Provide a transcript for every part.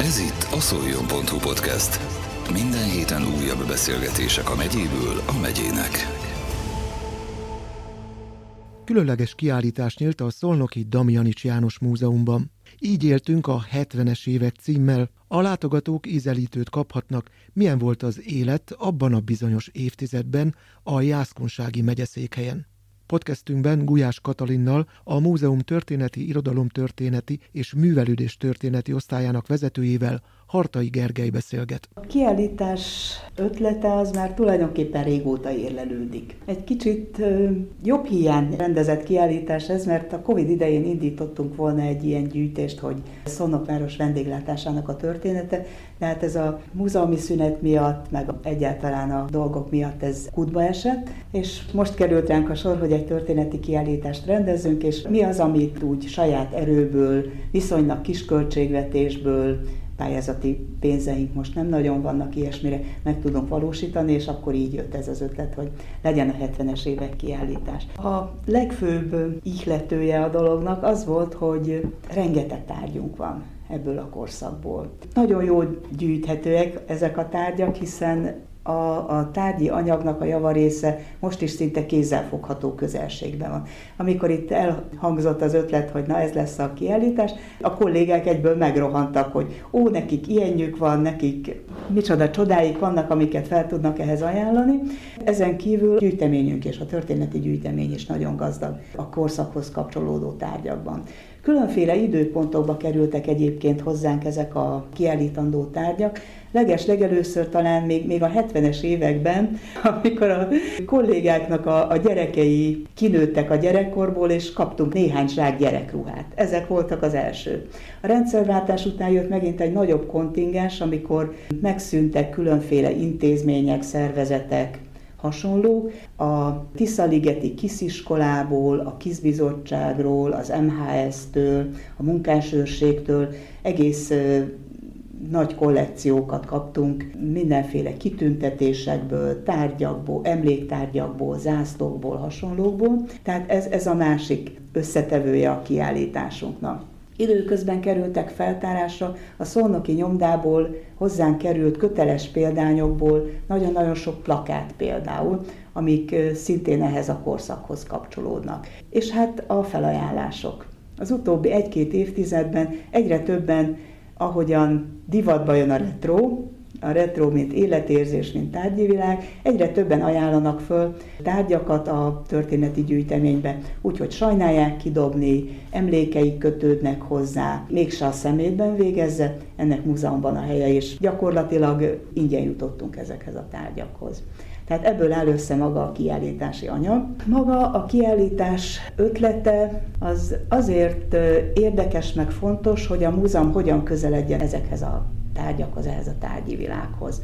Ez itt a szoljon.hu podcast. Minden héten újabb beszélgetések a megyéből a megyének. Különleges kiállítás nyílt a Szolnoki Damjanics János Múzeumban. Így éltünk a 70-es évek címmel. A látogatók ízelítőt kaphatnak, milyen volt az élet abban a bizonyos évtizedben a Jászkunsági megyeszékhelyen. Podcastünkben Gulyás Katalinnal, a Múzeum történeti, irodalomtörténeti és művelődés történeti osztályának vezetőjével Hartai Gergely beszélget. A kiállítás ötlete az már tulajdonképpen régóta érlelődik. Egy kicsit jobb hiány rendezett kiállítás ez, mert a Covid idején indítottunk volna egy ilyen gyűjtést, hogy Szolnokváros vendéglátásának a története, de hát ez a múzeumi szünet miatt, meg egyáltalán a dolgok miatt ez kútba esett, és most került ránk a sor, hogy egy történeti kiállítást rendezünk, és mi az, amit úgy saját erőből, viszonylag kis költségvetésből, pályázati pénzeink most nem nagyon vannak ilyesmire, meg tudunk valósítani, és akkor így jött ez az ötlet, hogy legyen a 70-es évek kiállítás. A legfőbb ihletője a dolognak az volt, hogy rengeteg tárgyunk van ebből a korszakból. Nagyon jól gyűjthetőek ezek a tárgyak, hiszen a, a tárgyi anyagnak a javarésze most is szinte kézzelfogható közelségben van. Amikor itt elhangzott az ötlet, hogy na ez lesz a kiállítás, a kollégák egyből megrohantak, hogy ó, nekik ilyenjük van, nekik micsoda csodáik vannak, amiket fel tudnak ehhez ajánlani. Ezen kívül gyűjteményünk és a történeti gyűjtemény is nagyon gazdag a korszakhoz kapcsolódó tárgyakban. Különféle időpontokba kerültek egyébként hozzánk ezek a kiállítandó tárgyak. Leges legelőször talán még, még a 70-es években, amikor a kollégáknak a, a gyerekei kinőttek a gyerekkorból, és kaptunk néhány zsák gyerekruhát. Ezek voltak az első. A rendszerváltás után jött megint egy nagyobb kontingens, amikor megszűntek különféle intézmények, szervezetek, hasonló. A Tiszaligeti Kisziskolából, a Kizbizottságról, az MHS-től, a munkásőrségtől egész nagy kollekciókat kaptunk mindenféle kitüntetésekből, tárgyakból, emléktárgyakból, zászlókból, hasonlókból. Tehát ez, ez a másik összetevője a kiállításunknak. Időközben kerültek feltárásra a szolnoki nyomdából hozzánk került köteles példányokból nagyon-nagyon sok plakát például, amik szintén ehhez a korszakhoz kapcsolódnak. És hát a felajánlások. Az utóbbi egy-két évtizedben egyre többen, ahogyan divatba jön a retro, a retro, mint életérzés, mint tárgyi világ, egyre többen ajánlanak föl tárgyakat a történeti gyűjteménybe, úgyhogy sajnálják kidobni, emlékeik kötődnek hozzá, mégse a szemétben végezze, ennek múzeumban a helye, és gyakorlatilag ingyen jutottunk ezekhez a tárgyakhoz. Tehát ebből áll össze maga a kiállítási anyag. Maga a kiállítás ötlete az azért érdekes meg fontos, hogy a múzeum hogyan közeledjen ezekhez a tárgyakhoz, ehhez a tárgyi világhoz.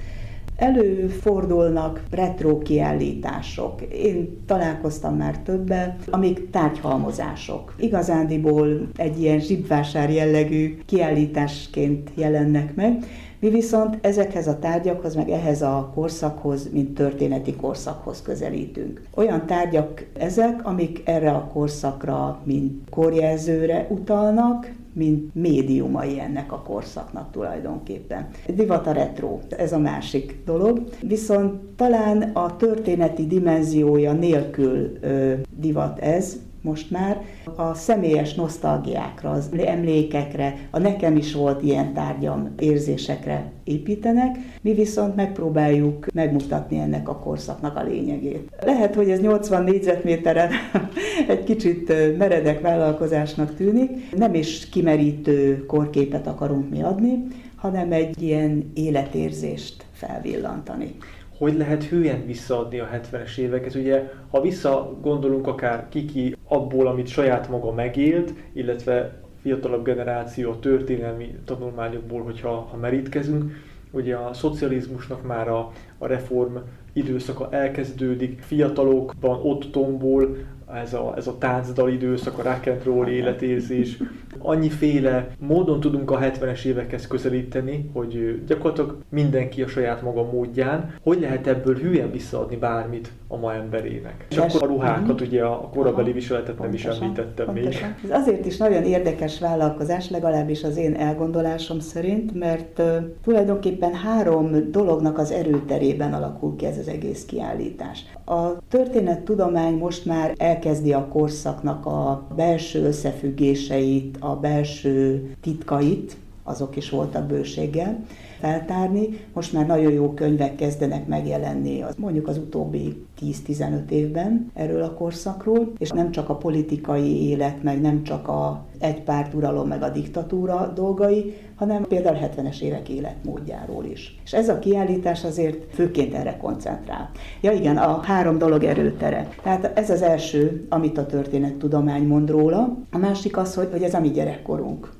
Előfordulnak retro kiállítások. Én találkoztam már többel, amik tárgyhalmozások. Igazándiból egy ilyen zsibvásár jellegű kiállításként jelennek meg. Mi viszont ezekhez a tárgyakhoz, meg ehhez a korszakhoz, mint történeti korszakhoz közelítünk. Olyan tárgyak ezek, amik erre a korszakra, mint korjelzőre utalnak, mint médiumai ennek a korszaknak tulajdonképpen. Divat a retro, ez a másik dolog. Viszont talán a történeti dimenziója nélkül ö, divat ez, most már a személyes nosztalgiákra, az emlékekre, a nekem is volt ilyen tárgyam érzésekre építenek, mi viszont megpróbáljuk megmutatni ennek a korszaknak a lényegét. Lehet, hogy ez 80 négyzetméteren egy kicsit meredek vállalkozásnak tűnik, nem is kimerítő korképet akarunk mi adni, hanem egy ilyen életérzést felvillantani hogy lehet hülyen visszaadni a 70-es éveket. Ugye, ha visszagondolunk akár kiki abból, amit saját maga megélt, illetve fiatalabb generáció a történelmi tanulmányokból, hogyha ha merítkezünk, ugye a szocializmusnak már a, a reform időszaka elkezdődik, fiatalokban ott tombol ez a, ez a táncdal időszak, a rock and roll életérzés. Annyiféle módon tudunk a 70-es évekhez közelíteni, hogy gyakorlatilag mindenki a saját maga módján. Hogy lehet ebből hülyen visszaadni bármit a ma emberének? És akkor a ruhákat, ugye a korabeli viseletet nem is említettem még. Ez azért is nagyon érdekes vállalkozás, legalábbis az én elgondolásom szerint, mert uh, tulajdonképpen három dolognak az erőterében alakul ki ez az egész kiállítás. A történettudomány most már elkezdi a korszaknak a belső összefüggéseit, a belső titkait, azok is voltak bőséggel, feltárni. Most már nagyon jó könyvek kezdenek megjelenni, az, mondjuk az utóbbi 10-15 évben erről a korszakról, és nem csak a politikai élet, meg nem csak a egypárt uralom, meg a diktatúra dolgai, hanem például 70-es évek életmódjáról is. És ez a kiállítás azért főként erre koncentrál. Ja igen, a három dolog erőtere. Tehát ez az első, amit a történettudomány mond róla. A másik az, hogy, hogy ez a mi gyerekkorunk.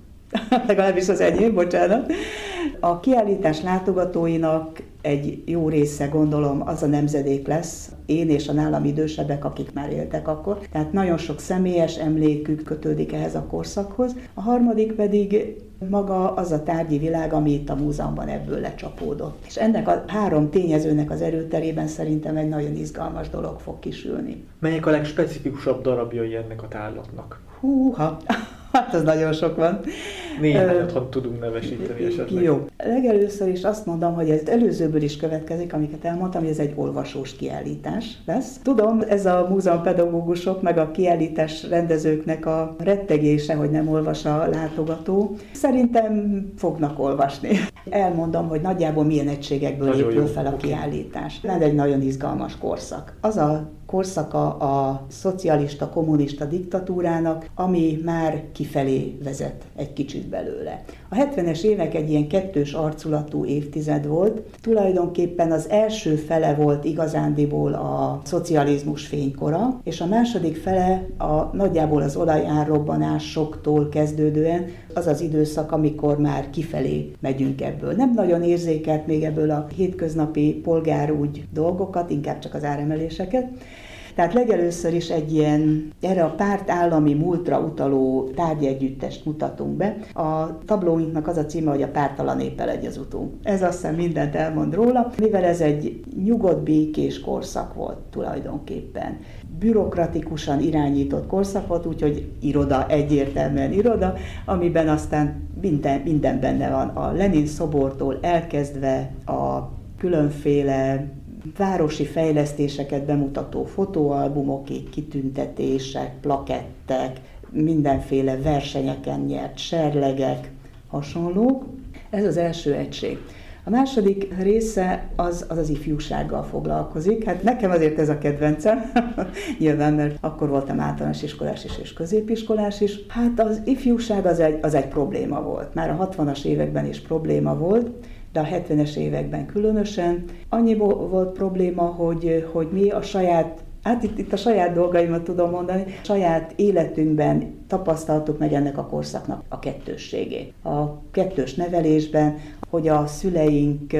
legalábbis az enyém, bocsánat. A kiállítás látogatóinak egy jó része, gondolom, az a nemzedék lesz, én és a nálam idősebbek, akik már éltek akkor. Tehát nagyon sok személyes emlékük kötődik ehhez a korszakhoz. A harmadik pedig maga az a tárgyi világ, ami itt a múzeumban ebből lecsapódott. És ennek a három tényezőnek az erőterében szerintem egy nagyon izgalmas dolog fog kisülni. Melyek a legspecifikusabb darabjai ennek a tárlatnak? Húha! Hát az nagyon sok van. Néhányat, ha tudunk nevesíteni esetleg. Jó. Legelőször is azt mondom, hogy ez előzőből is következik, amiket elmondtam, hogy ez egy olvasós kiállítás lesz. Tudom, ez a múzeum pedagógusok, meg a kiállítás rendezőknek a rettegése, hogy nem olvas a látogató. Szerintem fognak olvasni. Elmondom, hogy nagyjából milyen egységekből nagyon épül jó. fel a kiállítás. Ez egy nagyon izgalmas korszak. Az a korszaka a szocialista, kommunista diktatúrának, ami már kifelé vezet egy kicsit belőle. A 70-es évek egy ilyen kettős arculatú évtized volt. Tulajdonképpen az első fele volt igazándiból a szocializmus fénykora, és a második fele a nagyjából az olajárrobbanásoktól kezdődően az az időszak, amikor már kifelé megyünk ebből. Nem nagyon érzékelt még ebből a hétköznapi polgárúgy dolgokat, inkább csak az áremeléseket. Tehát legelőször is egy ilyen erre a párt állami múltra utaló tárgyegyüttest mutatunk be. A tablóinknak az a címe, hogy a pártalan éppel egy az utunk. Ez azt hiszem mindent elmond róla, mivel ez egy nyugodt, békés korszak volt tulajdonképpen bürokratikusan irányított korszak volt, úgyhogy iroda, egyértelműen iroda, amiben aztán minden, minden benne van, a Lenin szobortól elkezdve a különféle városi fejlesztéseket bemutató fotóalbumokig, kitüntetések, plakettek, mindenféle versenyeken nyert serlegek, hasonlók. Ez az első egység. A második része az, az az ifjúsággal foglalkozik. Hát nekem azért ez a kedvencem, nyilván, mert akkor voltam általános iskolás is és középiskolás is. Hát az ifjúság az egy, az egy probléma volt. Már a 60-as években is probléma volt, de a 70-es években különösen. Annyi volt probléma, hogy, hogy mi a saját Hát itt, itt a saját dolgaimat tudom mondani, saját életünkben tapasztaltuk meg ennek a korszaknak a kettősségét. A kettős nevelésben, hogy a szüleink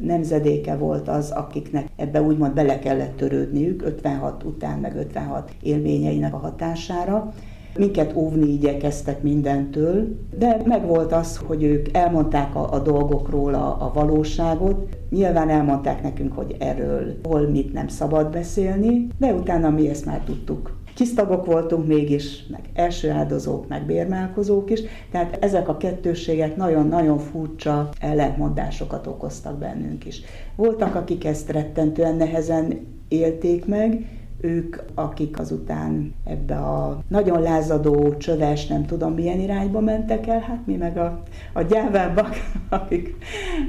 nemzedéke volt az, akiknek ebbe úgymond bele kellett törődniük 56 után, meg 56 élményeinek a hatására, Minket óvni igyekeztek mindentől, de megvolt az, hogy ők elmondták a, a dolgokról a, a valóságot. Nyilván elmondták nekünk, hogy erről hol mit nem szabad beszélni, de utána mi ezt már tudtuk Kisztagok voltunk mégis, meg első áldozók, meg bérmálkozók is, tehát ezek a kettősségek nagyon-nagyon furcsa ellentmondásokat okoztak bennünk is. Voltak, akik ezt rettentően nehezen élték meg, ők, akik azután ebbe a nagyon lázadó, csöves, nem tudom milyen irányba mentek el, hát mi meg a, a gyávábbak, akik,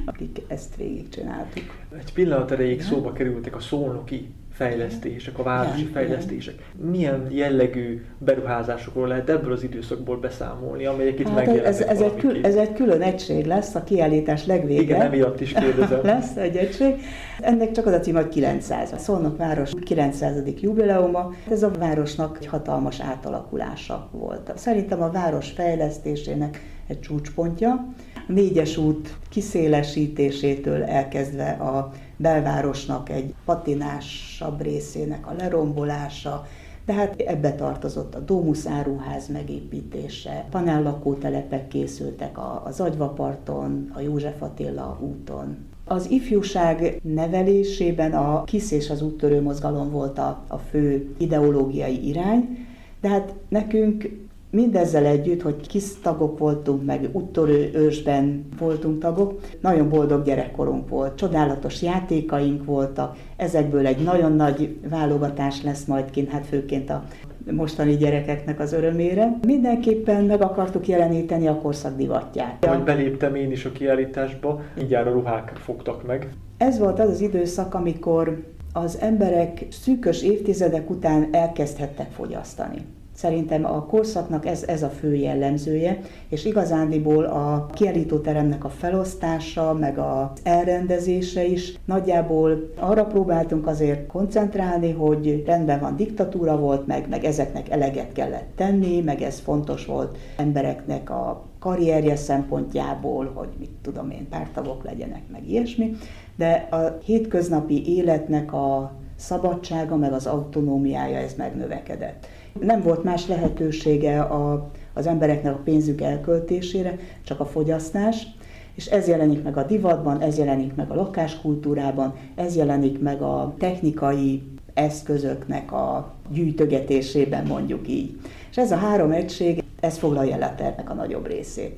akik ezt végigcsináltuk. Egy pillanat erejéig szóba kerültek a szolnoki fejlesztések, a városi fejlesztések. Milyen jellegű beruházásokról lehet ebből az időszakból beszámolni, amelyek itt hát megjelennek ez, ez, egy kül, ez egy külön egység lesz, a kiállítás legvége. Igen, emiatt is kérdezem. lesz egy egység. Ennek csak az a cím, hogy 900. A Szolnok város 900. jubileuma. Ez a városnak egy hatalmas átalakulása volt. Szerintem a város fejlesztésének egy csúcspontja. A négyes út kiszélesítésétől elkezdve a belvárosnak egy patinásabb részének a lerombolása, de hát ebbe tartozott a Domus áruház megépítése, panellakótelepek készültek az Agyvaparton, a József Attila úton, az ifjúság nevelésében a KISZ és az úttörő mozgalom volt a, a fő ideológiai irány, de hát nekünk mindezzel együtt, hogy KISZ tagok voltunk, meg úttörő ősben voltunk tagok, nagyon boldog gyerekkorunk volt, csodálatos játékaink voltak, ezekből egy nagyon nagy válogatás lesz majd kint, hát főként a mostani gyerekeknek az örömére. Mindenképpen meg akartuk jeleníteni a korszak divatját. Hogy beléptem én is a kiállításba, mindjárt a ruhák fogtak meg. Ez volt az az időszak, amikor az emberek szűkös évtizedek után elkezdhettek fogyasztani. Szerintem a korszaknak ez, ez a fő jellemzője, és igazándiból a kiállítóteremnek a felosztása, meg az elrendezése is nagyjából arra próbáltunk azért koncentrálni, hogy rendben van, diktatúra volt, meg, meg ezeknek eleget kellett tenni, meg ez fontos volt embereknek a karrierje szempontjából, hogy mit tudom én, pártagok legyenek, meg ilyesmi, de a hétköznapi életnek a szabadsága, meg az autonómiája ez megnövekedett. Nem volt más lehetősége a, az embereknek a pénzük elköltésére, csak a fogyasztás, és ez jelenik meg a divatban, ez jelenik meg a lakáskultúrában, ez jelenik meg a technikai eszközöknek a gyűjtögetésében, mondjuk így. És ez a három egység, ez foglalja el a tervnek a nagyobb részét.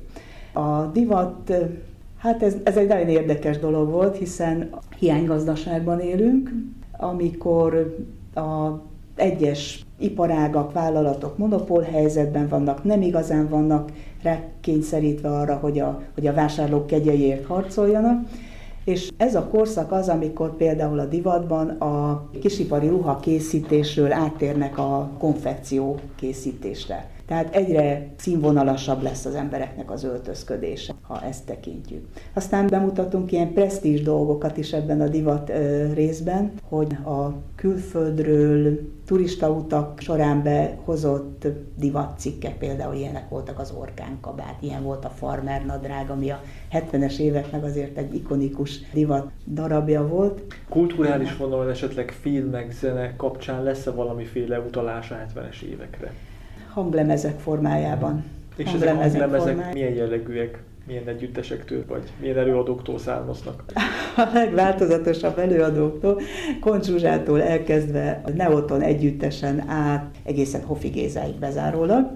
A divat, hát ez, ez egy nagyon érdekes dolog volt, hiszen hiánygazdaságban élünk, amikor a egyes iparágak, vállalatok monopól helyzetben vannak, nem igazán vannak rákényszerítve arra, hogy a, hogy a vásárlók kegyeiért harcoljanak. És ez a korszak az, amikor például a divatban a kisipari ruha készítésről áttérnek a konfekció készítésre. Tehát egyre színvonalasabb lesz az embereknek az öltözködése, ha ezt tekintjük. Aztán bemutatunk ilyen presztízs dolgokat is ebben a divat részben, hogy a külföldről turistautak során behozott divatcikkek, például ilyenek voltak az orkánkabát, ilyen volt a farmer nadrág, ami a 70-es éveknek azért egy ikonikus divat darabja volt. Kulturális vonalon esetleg filmek, zene kapcsán lesz-e valamiféle utalás a 70-es évekre? Hanglemezek formájában. És ezek a hanglemezek formáj... milyen jellegűek? Milyen együttesektől, vagy milyen előadóktól származnak? A legváltozatosabb előadóktól, Koncsuzsától elkezdve a Neoton együttesen át egészen Hofi Gézáig bezárólag.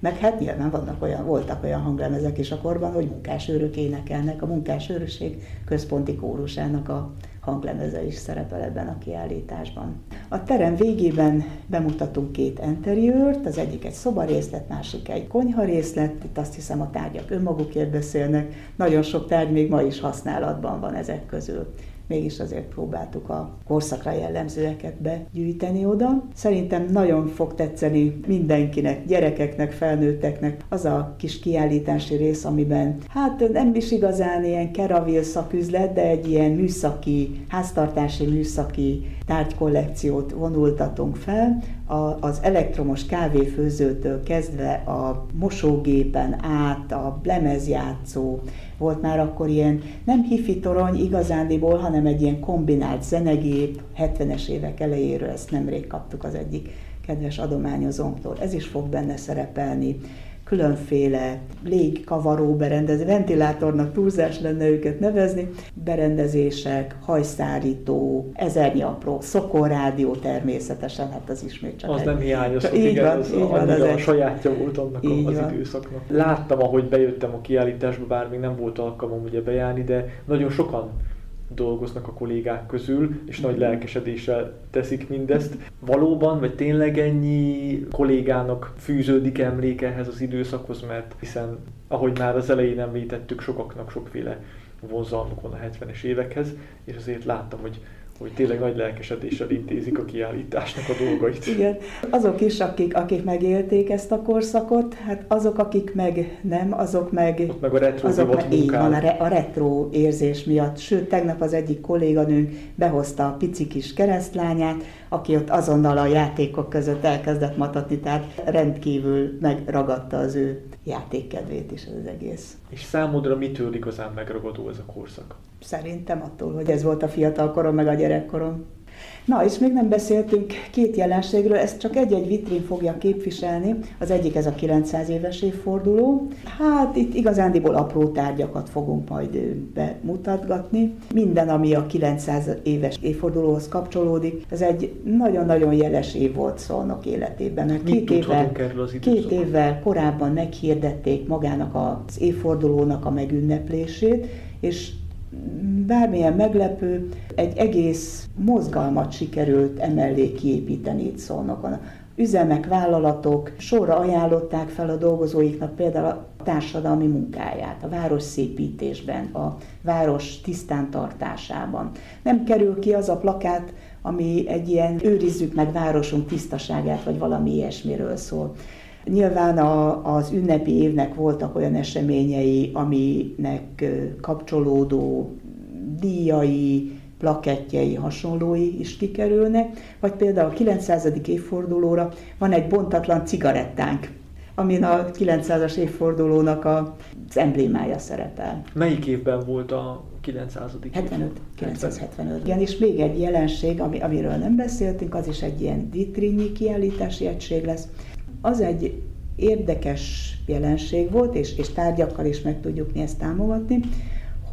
Meg hát nyilván vannak olyan, voltak olyan hanglemezek is a korban, hogy munkásőrök énekelnek, a munkásőrösség központi kórusának a hanglemeze is szerepel ebben a kiállításban. A terem végében bemutatunk két interiőrt, az egyik egy szobarészlet, másik egy konyharészlet, itt azt hiszem a tárgyak önmagukért beszélnek, nagyon sok tárgy még ma is használatban van ezek közül mégis azért próbáltuk a korszakra jellemzőeket begyűjteni oda. Szerintem nagyon fog tetszeni mindenkinek, gyerekeknek, felnőtteknek az a kis kiállítási rész, amiben hát nem is igazán ilyen keravil szaküzlet, de egy ilyen műszaki, háztartási műszaki tárgykollekciót vonultatunk fel, a, az elektromos kávéfőzőtől kezdve a mosógépen át, a lemezjátszó, volt már akkor ilyen nem hifi torony igazándiból, hanem egy ilyen kombinált zenegép, 70-es évek elejéről ezt nemrég kaptuk az egyik kedves adományozónktól. Ez is fog benne szerepelni különféle légkavaró berendezés, ventilátornak túlzás lenne őket nevezni, berendezések, hajszárító, ezernyi apró, szokorrádió természetesen, hát az ismét csak Az egy... nem hiányozhat, így igen, van, az így van, az a sajátja volt annak így az van. időszaknak. Láttam, ahogy bejöttem a kiállításba, bár még nem volt alkalmam ugye bejárni, de nagyon sokan dolgoznak a kollégák közül, és nagy lelkesedéssel teszik mindezt. Valóban, vagy tényleg ennyi kollégának fűződik emléke ehhez az időszakhoz, mert hiszen, ahogy már az elején említettük, sokaknak sokféle vonzalmuk van a 70-es évekhez, és azért láttam, hogy hogy tényleg nagy lelkesedéssel intézik a kiállításnak a dolgait. Igen, azok is, akik, akik megélték ezt a korszakot, hát azok, akik meg nem, azok meg... Ott meg a retro azok meg, így van, a, re, a retro érzés miatt. Sőt, tegnap az egyik kolléganőnk behozta a pici kis keresztlányát, aki ott azonnal a játékok között elkezdett matatni, tehát rendkívül megragadta az ő játékkedvét is az egész. És számodra mitől igazán megragadó ez a korszak? Szerintem attól, hogy ez volt a fiatal korom, meg a gyerekkorom. Na, és még nem beszéltünk két jelenségről, ezt csak egy-egy vitrin fogja képviselni. Az egyik ez a 900 éves évforduló. Hát itt igazándiból apró tárgyakat fogunk majd bemutatgatni. Minden, ami a 900 éves évfordulóhoz kapcsolódik, ez egy nagyon-nagyon jeles év volt Szolnok életében. Mert két évvel, két évvel korábban meghirdették magának az évfordulónak a megünneplését, és bármilyen meglepő, egy egész mozgalmat sikerült emellé kiépíteni itt Szolnokon. Üzemek, vállalatok sorra ajánlották fel a dolgozóiknak például a társadalmi munkáját, a város szépítésben, a város tisztántartásában. Nem kerül ki az a plakát, ami egy ilyen őrizzük meg városunk tisztaságát, vagy valami ilyesmiről szól. Nyilván a, az ünnepi évnek voltak olyan eseményei, aminek kapcsolódó díjai, plakettjei, hasonlói is kikerülnek, vagy például a 900. évfordulóra van egy bontatlan cigarettánk, amin a 900-as évfordulónak az emblémája szerepel. Melyik évben volt a 900. 75, 975. Igen, és még egy jelenség, ami, amiről nem beszéltünk, az is egy ilyen vitrínyi kiállítási egység lesz. Az egy érdekes jelenség volt, és, és tárgyakkal is meg tudjuk mi ezt támogatni,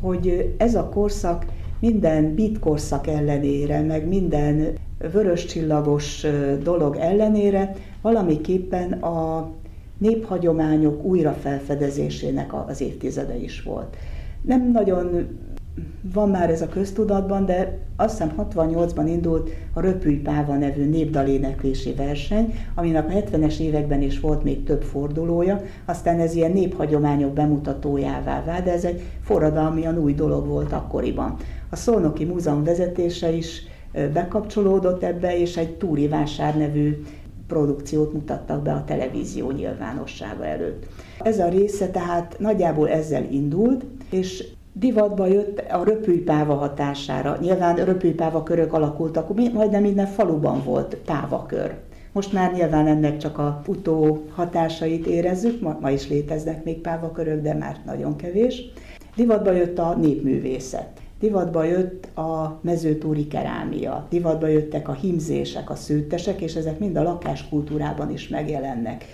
hogy ez a korszak minden bit korszak ellenére, meg minden vörös csillagos dolog ellenére valamiképpen a néphagyományok újrafelfedezésének az évtizede is volt. Nem nagyon van már ez a köztudatban, de azt hiszem 68-ban indult a Röpülj Páva nevű népdaléneklési verseny, aminek a 70-es években is volt még több fordulója, aztán ez ilyen néphagyományok bemutatójává vált, de ez egy forradalmian új dolog volt akkoriban. A Szolnoki Múzeum vezetése is bekapcsolódott ebbe, és egy Túri Vásár nevű produkciót mutattak be a televízió nyilvánossága előtt. Ez a része tehát nagyjából ezzel indult, és divatba jött a röpülypáva hatására. Nyilván röpülypáva körök alakultak, majdnem minden faluban volt pávakör. Most már nyilván ennek csak a utó hatásait érezzük, ma, ma is léteznek még pávakörök, de már nagyon kevés. Divatba jött a népművészet. Divatba jött a mezőtúri kerámia, divatba jöttek a himzések, a szőttesek, és ezek mind a lakáskultúrában is megjelennek.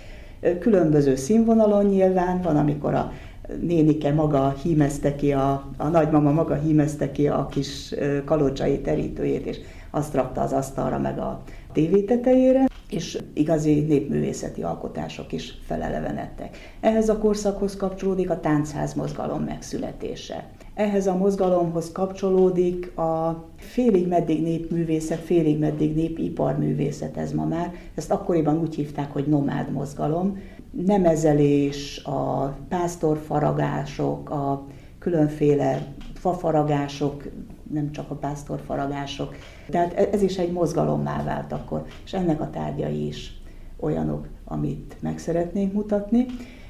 Különböző színvonalon nyilván, van amikor a nénike maga hímezte ki, a, a nagymama maga hímezte ki a kis kalocsai terítőjét, és azt rakta az asztalra meg a tévé tetejére, és igazi népművészeti alkotások is felelevenedtek. Ehhez a korszakhoz kapcsolódik a táncház mozgalom megszületése. Ehhez a mozgalomhoz kapcsolódik a félig meddig népművészet, félig meddig népiparművészet ez ma már. Ezt akkoriban úgy hívták, hogy nomád mozgalom, nemezelés, a pásztorfaragások, a különféle fafaragások, nem csak a pásztorfaragások. Tehát e- ez is egy mozgalommá vált akkor, és ennek a tárgyai is olyanok, amit meg szeretnénk mutatni.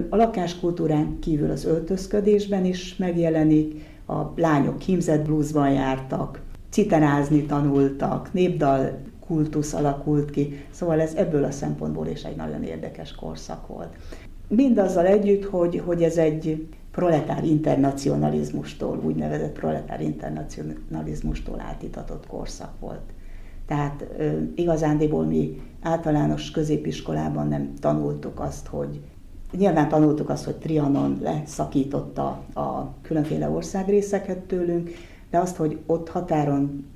A lakáskultúrán kívül az öltözködésben is megjelenik, a lányok hímzett blúzban jártak, citerázni tanultak, népdal kultusz alakult ki. Szóval ez ebből a szempontból is egy nagyon érdekes korszak volt. Mindazzal együtt, hogy, hogy ez egy proletár internacionalizmustól, úgynevezett proletár internacionalizmustól átitatott korszak volt. Tehát e, igazándiból mi általános középiskolában nem tanultuk azt, hogy Nyilván tanultuk azt, hogy Trianon leszakította a különféle országrészeket tőlünk, de azt, hogy ott határon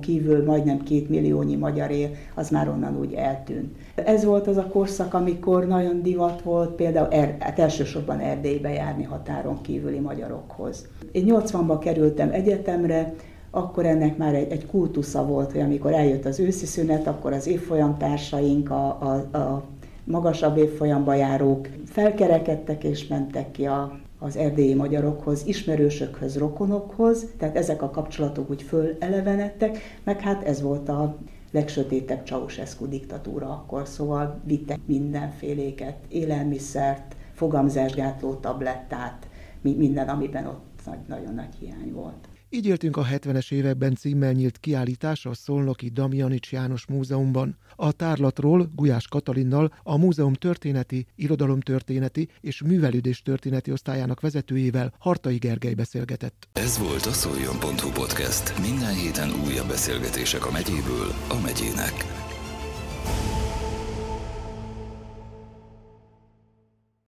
kívül majdnem két milliónyi magyar él, az már onnan úgy eltűnt. Ez volt az a korszak, amikor nagyon divat volt például er, hát elsősorban Erdélybe járni határon kívüli magyarokhoz. Én 80-ban kerültem egyetemre, akkor ennek már egy, egy kultusza volt, hogy amikor eljött az őszi szünet, akkor az évfolyamtársaink, a, a, a magasabb évfolyamba járók felkerekedtek és mentek ki a az erdélyi magyarokhoz, ismerősökhöz, rokonokhoz, tehát ezek a kapcsolatok úgy fölelevenedtek, meg hát ez volt a legsötétebb Ceausescu diktatúra akkor, szóval vittek mindenféléket, élelmiszert, fogamzásgátló tablettát, minden, amiben ott nagy, nagyon nagy hiány volt. Így éltünk a 70-es években címmel nyílt kiállítás a Szolnoki Damjanics János Múzeumban. A tárlatról Gulyás Katalinnal, a múzeum történeti, irodalomtörténeti és művelődés történeti osztályának vezetőjével Hartai Gergely beszélgetett. Ez volt a szoljon.hu podcast. Minden héten újabb beszélgetések a megyéből a megyének.